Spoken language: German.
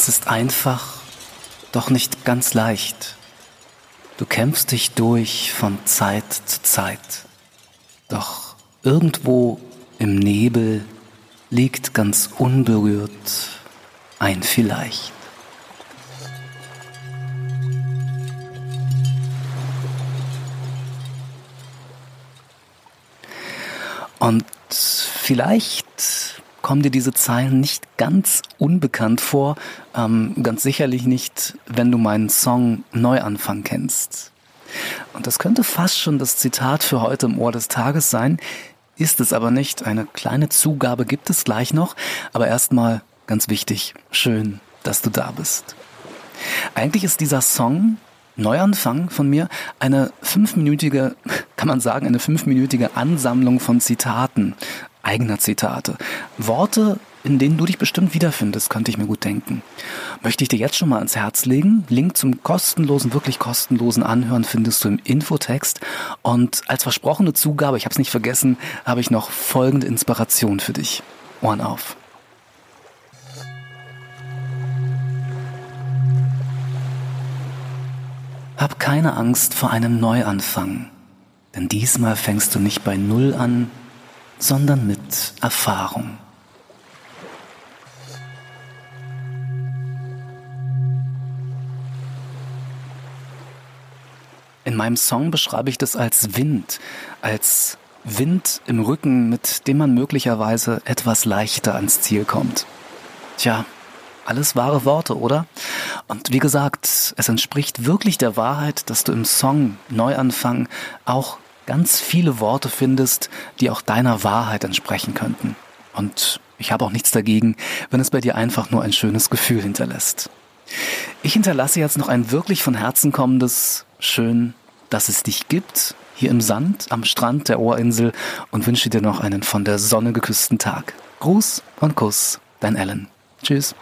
Es ist einfach, doch nicht ganz leicht. Du kämpfst dich durch von Zeit zu Zeit. Doch irgendwo im Nebel liegt ganz unberührt ein Vielleicht. Und vielleicht kommen dir diese Zeilen nicht ganz unbekannt vor, ähm, ganz sicherlich nicht, wenn du meinen Song Neuanfang kennst. Und das könnte fast schon das Zitat für heute im Ohr des Tages sein, ist es aber nicht. Eine kleine Zugabe gibt es gleich noch, aber erstmal ganz wichtig, schön, dass du da bist. Eigentlich ist dieser Song Neuanfang von mir eine fünfminütige, kann man sagen, eine fünfminütige Ansammlung von Zitaten, eigener Zitate. Worte, in denen du dich bestimmt wiederfindest, könnte ich mir gut denken. Möchte ich dir jetzt schon mal ans Herz legen. Link zum kostenlosen, wirklich kostenlosen Anhören findest du im Infotext. Und als versprochene Zugabe, ich habe es nicht vergessen, habe ich noch folgende Inspiration für dich. Ohren auf. Hab keine Angst vor einem Neuanfang, denn diesmal fängst du nicht bei Null an, sondern mit Erfahrung. In meinem Song beschreibe ich das als Wind, als Wind im Rücken, mit dem man möglicherweise etwas leichter ans Ziel kommt. Tja, alles wahre Worte, oder? Und wie gesagt, es entspricht wirklich der Wahrheit, dass du im Song Neuanfang auch ganz viele Worte findest, die auch deiner Wahrheit entsprechen könnten. Und ich habe auch nichts dagegen, wenn es bei dir einfach nur ein schönes Gefühl hinterlässt. Ich hinterlasse jetzt noch ein wirklich von Herzen kommendes, schön, dass es dich gibt, hier im Sand am Strand der Ohrinsel und wünsche dir noch einen von der Sonne geküssten Tag. Gruß und Kuss, dein Ellen. Tschüss.